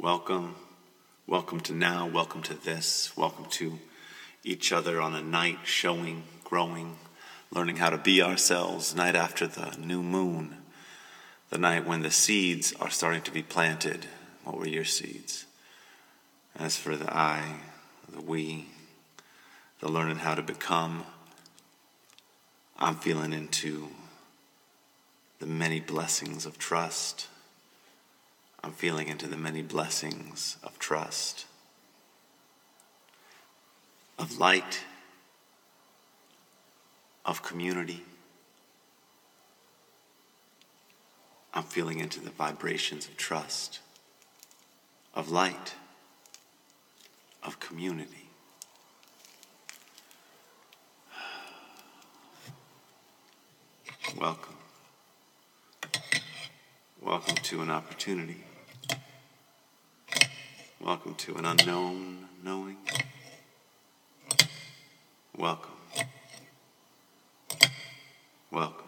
Welcome. Welcome to now. Welcome to this. Welcome to each other on a night showing, growing, learning how to be ourselves, night after the new moon, the night when the seeds are starting to be planted. What were your seeds? As for the I, the we, the learning how to become, I'm feeling into the many blessings of trust. I'm feeling into the many blessings of trust, of light, of community. I'm feeling into the vibrations of trust, of light, of community. Welcome. Welcome to an opportunity. Welcome to an unknown knowing. Welcome. Welcome.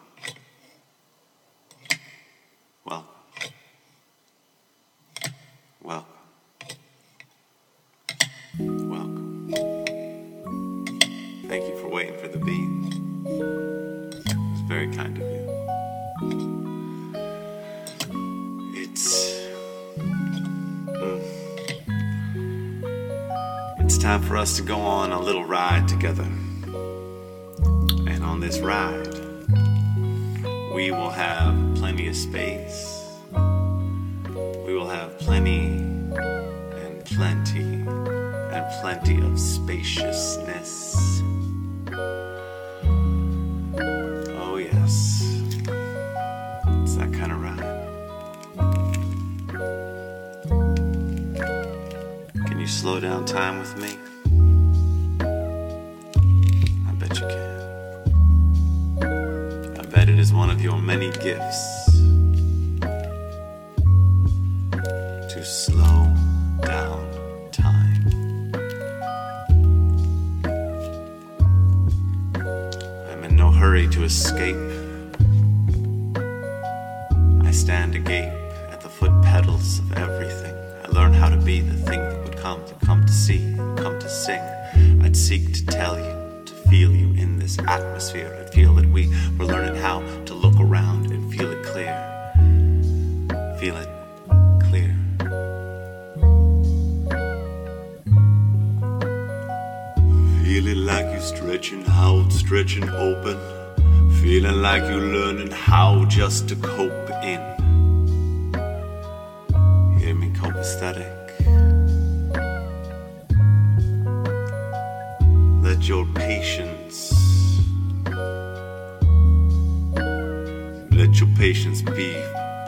Time for us to go on a little ride together. And on this ride, we will have plenty of space. We will have plenty and plenty and plenty of spaciousness. Slow down time with me? I bet you can. I bet it is one of your many gifts to slow down time. I'm in no hurry to escape. I stand agape at the foot pedals of everything. I learn how to be the thing come, to come to see, come to sing. I'd seek to tell you, to feel you in this atmosphere. I'd feel that we were learning how to look around and feel it clear. Feel it clear. Feeling like you're stretching out, stretching open. Feeling like you're learning how just to cope in. Hear me copaesthetic. Your patience, let your patience be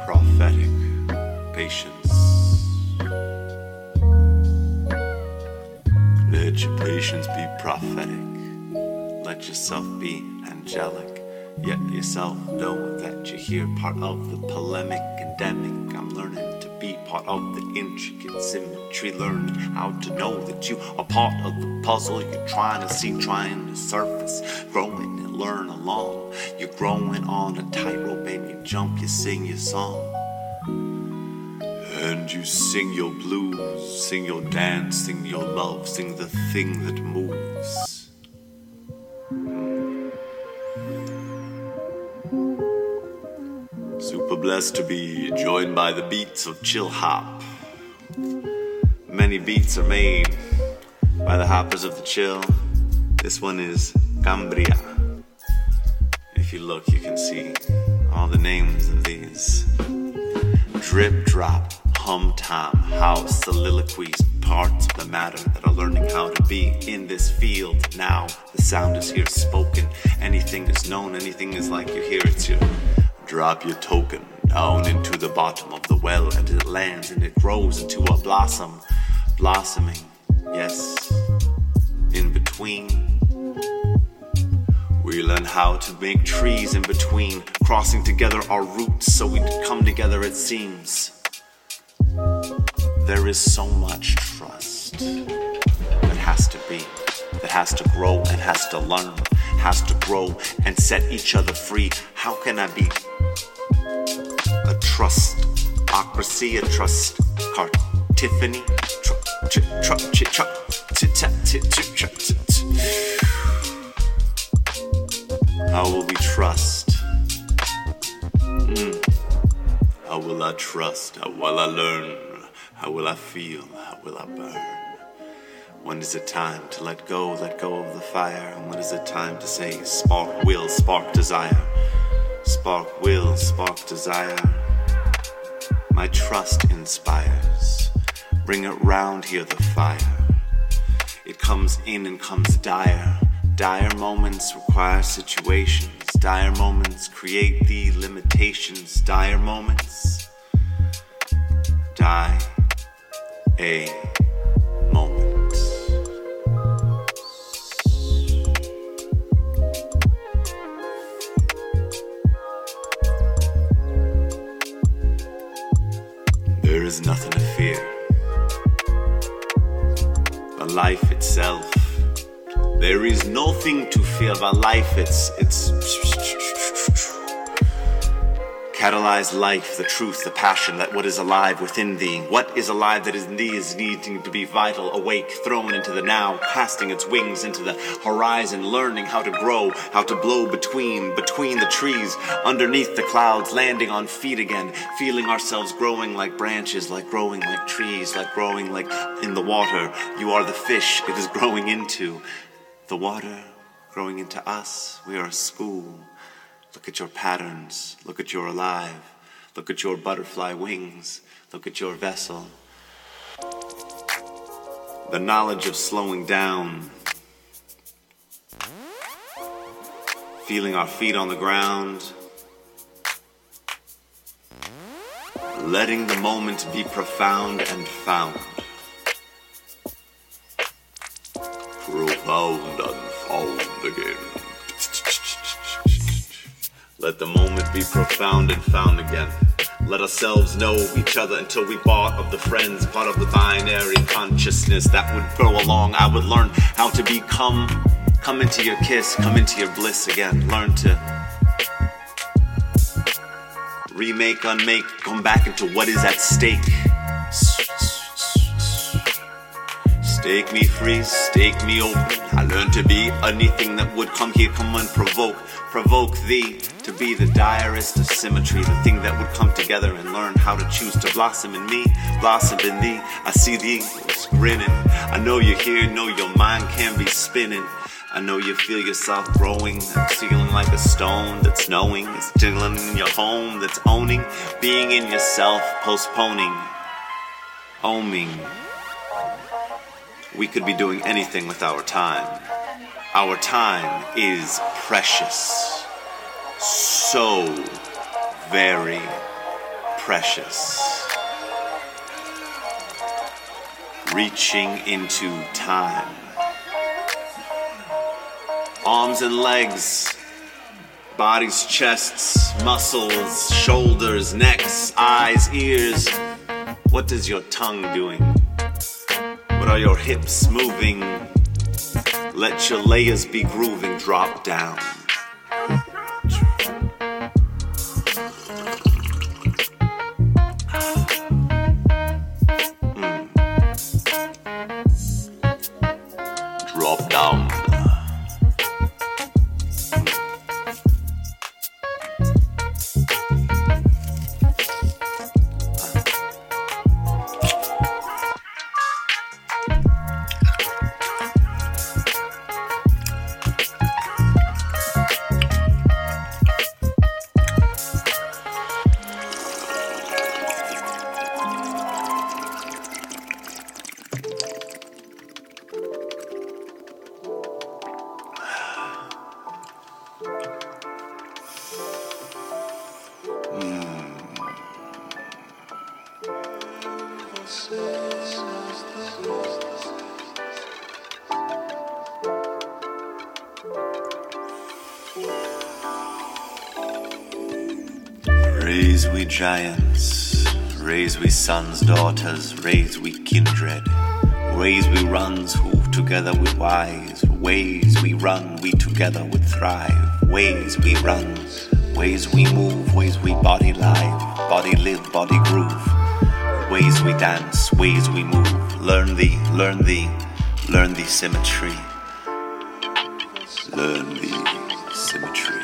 prophetic. Patience. Let your patience be prophetic. Let yourself be angelic. Yet yourself know that you're here, part of the polemic endemic. I'm learning part of the intricate symmetry. Learning how to know that you are part of the puzzle you're trying to see, trying to surface. Growing and learn along. You're growing on a tightrope and you jump, you sing your song. And you sing your blues, sing your dance, sing your love, sing the thing that moves. Blessed to be joined by the beats of chill hop. Many beats are made by the hoppers of the chill. This one is Cambria. If you look, you can see all the names of these drip drop, hum time, house, soliloquies, parts of the matter that are learning how to be in this field. Now the sound is here spoken. Anything is known, anything is like you hear it your drop your token down into the bottom of the well and it lands and it grows into a blossom. Blossoming, yes. In between. We learn how to make trees in between, crossing together our roots so we come together, it seems. There is so much trust that has to be, that has to grow and has to learn, has to grow and set each other free. How can I be a trustocracy, a trust Tiffany. How will we trust? Mm. How will I trust? How will I learn? How will I feel? How will I burn? When is it time to let go, let go of the fire? And when is it time to say, spark will, spark desire? Spark will, spark desire. My trust inspires. Bring it round here, the fire. It comes in and comes dire. Dire moments require situations. Dire moments create the limitations. Dire moments die a moment. There is nothing to fear. But life itself. There is nothing to fear but life. It's it's catalyze life, the truth, the passion, that what is alive within thee. What is alive that is in thee is needing to be vital, awake, thrown into the now, casting its wings into the horizon, learning how to grow, how to blow between, between the trees, underneath the clouds, landing on feet again, feeling ourselves growing like branches, like growing like trees, like growing like in the water. You are the fish it is growing into. The water growing into us. We are a school. Look at your patterns. Look at your alive. Look at your butterfly wings. Look at your vessel. The knowledge of slowing down. Feeling our feet on the ground. Letting the moment be profound and found. Profound and found again. Let the moment be profound and found again. Let ourselves know each other until we bought of the friends, part of the binary consciousness that would go along. I would learn how to become, come into your kiss, come into your bliss again. Learn to remake, unmake, come back into what is at stake. Stake me free, stake me open. I learned to be anything that would come here, come and provoke, provoke thee to be the direst of symmetry, the thing that would come together and learn how to choose to blossom in me, blossom in thee. I see thee grinning. I know you're here, know your mind can be spinning. I know you feel yourself growing feeling like a stone that's knowing, it's tingling in your home, that's owning, being in yourself, postponing, oming. We could be doing anything with our time. Our time is precious. So very precious. Reaching into time. Arms and legs, bodies, chests, muscles, shoulders, necks, eyes, ears. What is your tongue doing? Are your hips moving? Let your layers be grooving, drop down. Giants, raise we sons, daughters, raise we kindred, raise we runs who together we wise, ways we run, we together would thrive, ways we run, ways we move, ways we body live, body live, body groove, ways we dance, ways we move. Learn the, learn the, learn the symmetry. Learn the symmetry.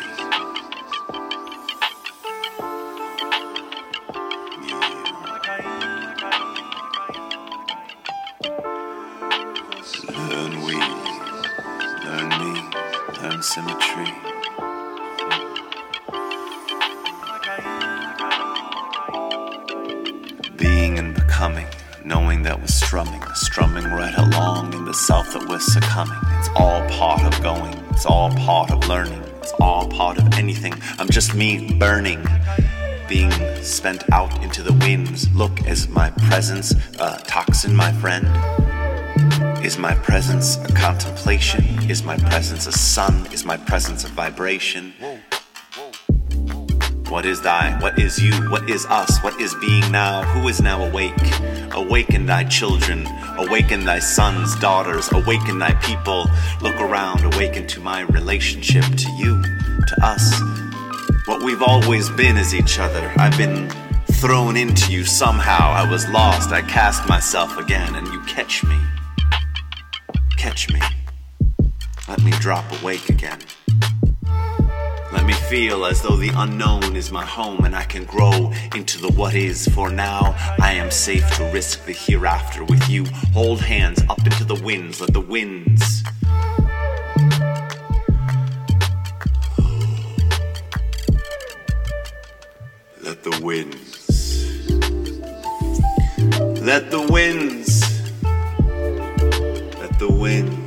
That we're strumming, strumming right along in the self that we're succumbing. It's all part of going, it's all part of learning, it's all part of anything. I'm just me burning, being spent out into the winds. Look, is my presence a toxin, my friend? Is my presence a contemplation? Is my presence a sun? Is my presence a vibration? What is thy? What is you? What is us? What is being now? Who is now awake? Awaken thy children. Awaken thy sons, daughters. Awaken thy people. Look around. Awaken to my relationship to you, to us. What we've always been is each other. I've been thrown into you somehow. I was lost. I cast myself again, and you catch me. Catch me. Let me drop awake again. Let me feel as though the unknown is my home and I can grow into the what is. For now, I am safe to risk the hereafter with you. Hold hands up into the winds. Let the winds. Let the winds. Let the winds. Let the winds.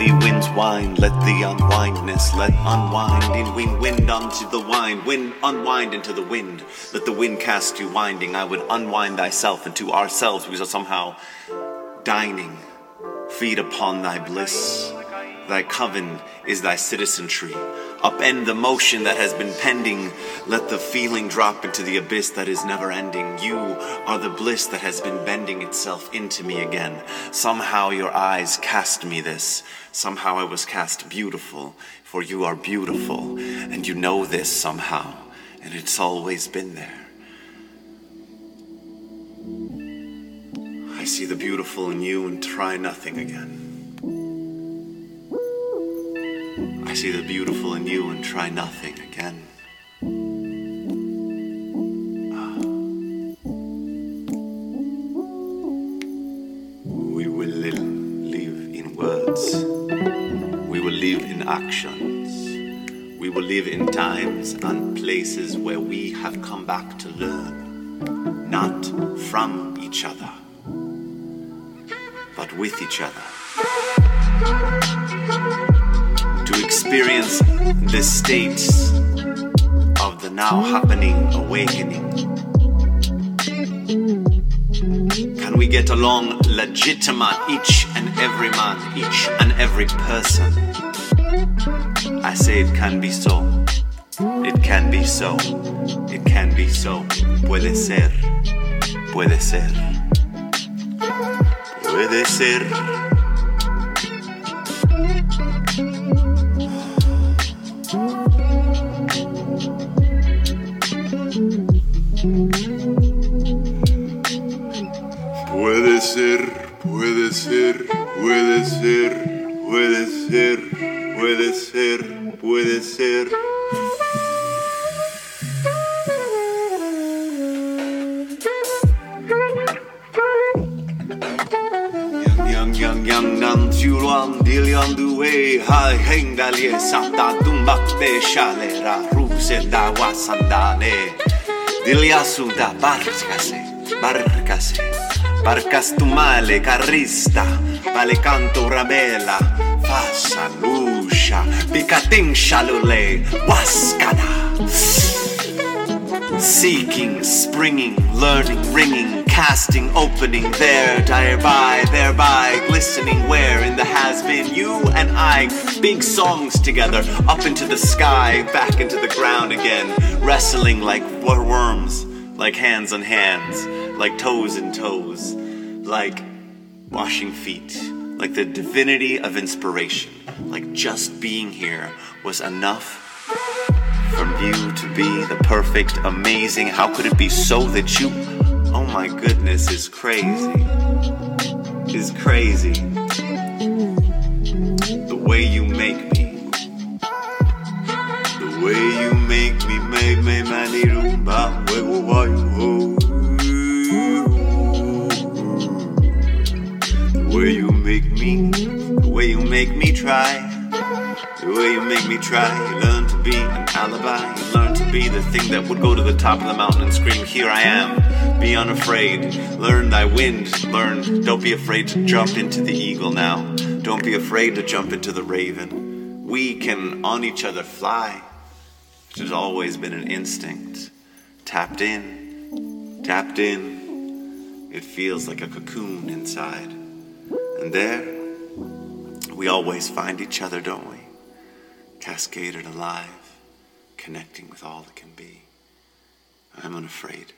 The winds wind. Let the unwindness. Let unwind in wind. Wind onto the wind. Wind unwind into the wind. Let the wind cast you winding. I would unwind thyself into ourselves. We are somehow dining. Feed upon thy bliss. Thy coven is thy citizenry. Upend the motion that has been pending. Let the feeling drop into the abyss that is never ending. You are the bliss that has been bending itself into me again. Somehow your eyes cast me this. Somehow I was cast beautiful, for you are beautiful, and you know this somehow, and it's always been there. I see the beautiful in you and try nothing again. I see the beautiful in you and try nothing again. We will live in words. We will live in actions. We will live in times and places where we have come back to learn, not from each other, but with each other. Experience the states of the now happening awakening. Can we get along legitimate, each and every man, each and every person? I say it can be so. It can be so. It can be so. Puede ser. Puede ser. Puede ser. Puede ser, puede ser, puede ser, puede ser, puede ser. Yang yang nan heng da wasandane barcase barcas tu male carrista. Vale canto rabela fassa luscia. Picatin shalule wascada Seeking, springing, learning, ringing, casting, opening, there, thereby, thereby, glistening, where? In the has been, you and I, big songs together, up into the sky, back into the ground again, wrestling like wor- worms, like hands on hands, like toes and toes, like washing feet, like the divinity of inspiration. Like just being here was enough for you to be the perfect, amazing. How could it be so that you, oh my goodness, is crazy? Is crazy. The way you make me. The way you make me, make me, mani me, the way you make me try, the way you make me try. You learn to be an alibi, you learn to be the thing that would go to the top of the mountain and scream, Here I am. Be unafraid, learn thy wind, learn. Don't be afraid to jump into the eagle now. Don't be afraid to jump into the raven. We can on each other fly, which has always been an instinct. Tapped in, tapped in. It feels like a cocoon inside. And there, we always find each other, don't we? Cascaded alive, connecting with all that can be. I'm unafraid.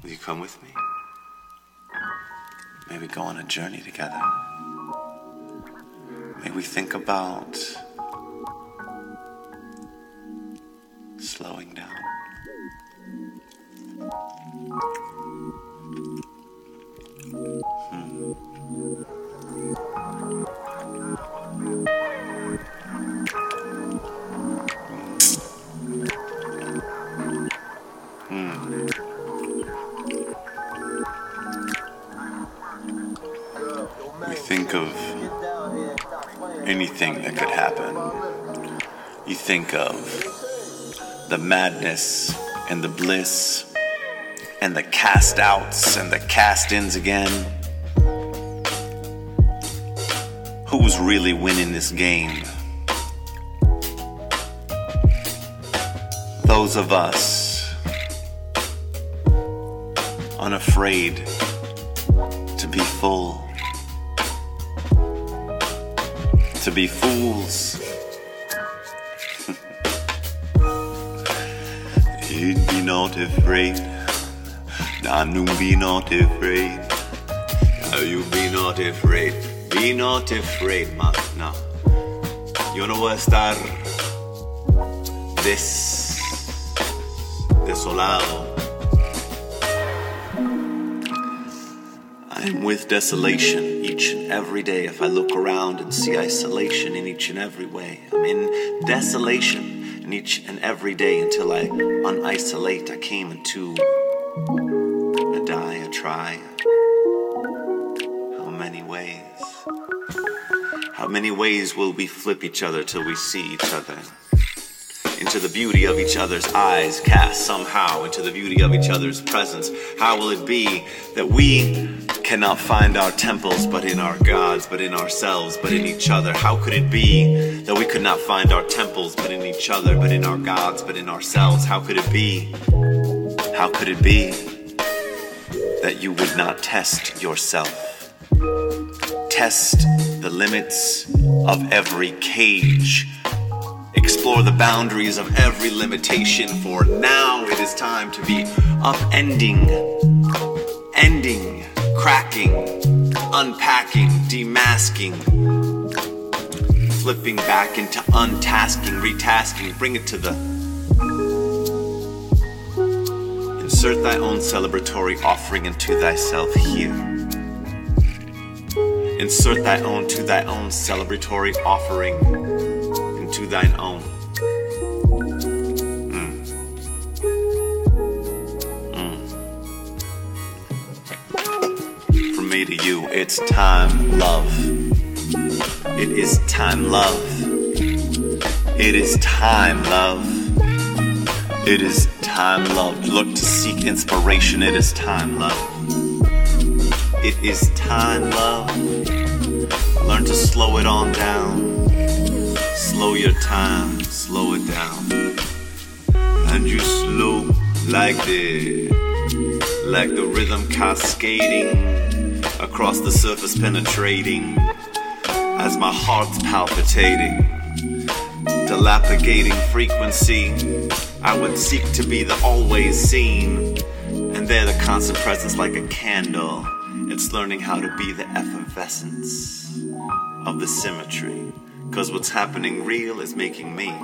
Will you come with me? May we go on a journey together. May we think about slowing down. We think of the madness and the bliss and the cast outs and the cast ins again. Who's really winning this game? Those of us unafraid to be full, to be fools. You'd be not afraid. Nah, no, be not afraid. No, you be not afraid. Be not afraid, man. No. Yo no voy a estar des... desolado. I'm with desolation each and every day. If I look around and see isolation in each and every way, I'm in desolation in each and every day until I unisolate. I came into a die, a try. How many ways? How many ways will we flip each other till we see each other? Into the beauty of each other's eyes, cast somehow into the beauty of each other's presence. How will it be that we cannot find our temples but in our gods, but in ourselves, but in each other? How could it be that we could not find our temples but in each other, but in our gods, but in ourselves? How could it be? How could it be that you would not test yourself? Test the limits of every cage. Explore the boundaries of every limitation, for now it is time to be upending, ending, cracking, unpacking, demasking, flipping back into untasking, retasking, bring it to the Insert thy own celebratory offering into thyself here. Insert thy own to thy own celebratory offering into thine own. It's time, love. It is time, love. It is time, love. It is time, love. Look to seek inspiration. It is time, love. It is time, love. Learn to slow it on down. Slow your time, slow it down. And you slow like the like the rhythm cascading across the surface penetrating as my heart's palpitating dilapidating frequency I would seek to be the always seen and there the constant presence like a candle It's learning how to be the effervescence of the symmetry. Because what's happening real is making me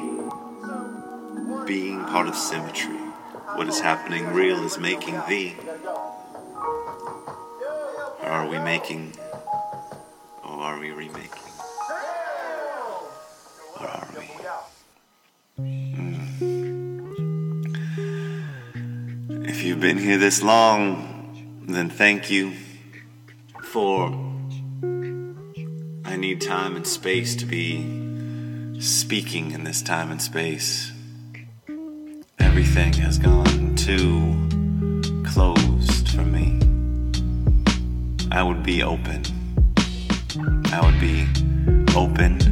being part of symmetry. What is happening real is making thee. Are we making, or are we remaking? Or are we? Mm. If you've been here this long, then thank you for. I need time and space to be speaking in this time and space. Everything has gone too I would be open. I would be open.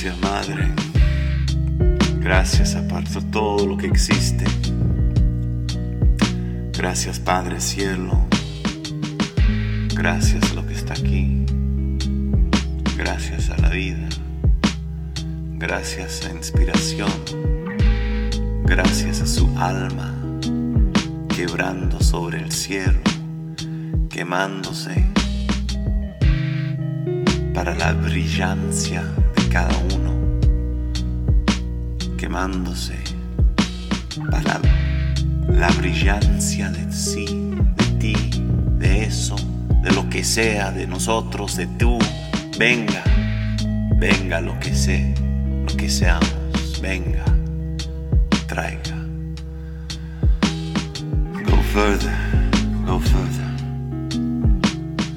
Gracias Madre, gracias aparto todo lo que existe. Gracias Padre Cielo, gracias a lo que está aquí. Gracias a la vida, gracias a inspiración, gracias a su alma quebrando sobre el cielo, quemándose para la brillancia cada uno, quemándose para la brillancia de sí, de ti, de eso, de lo que sea, de nosotros, de tú. Venga, venga lo que sé, lo que seamos, venga, traiga. Go further, go further.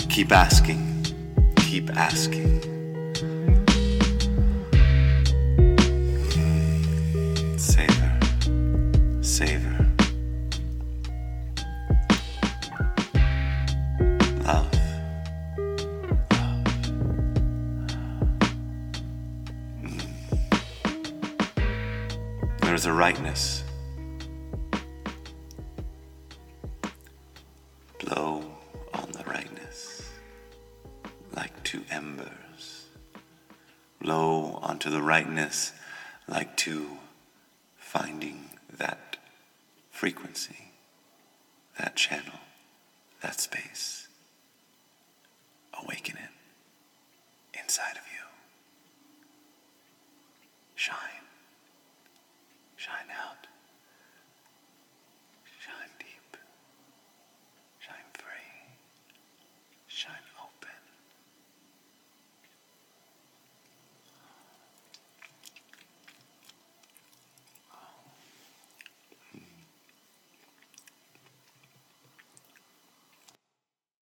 Keep asking, keep asking. brightness. Blow on the rightness, like two embers. Blow onto the rightness, like two finding that frequency, that channel, that space. Awaken it inside of you. Shine.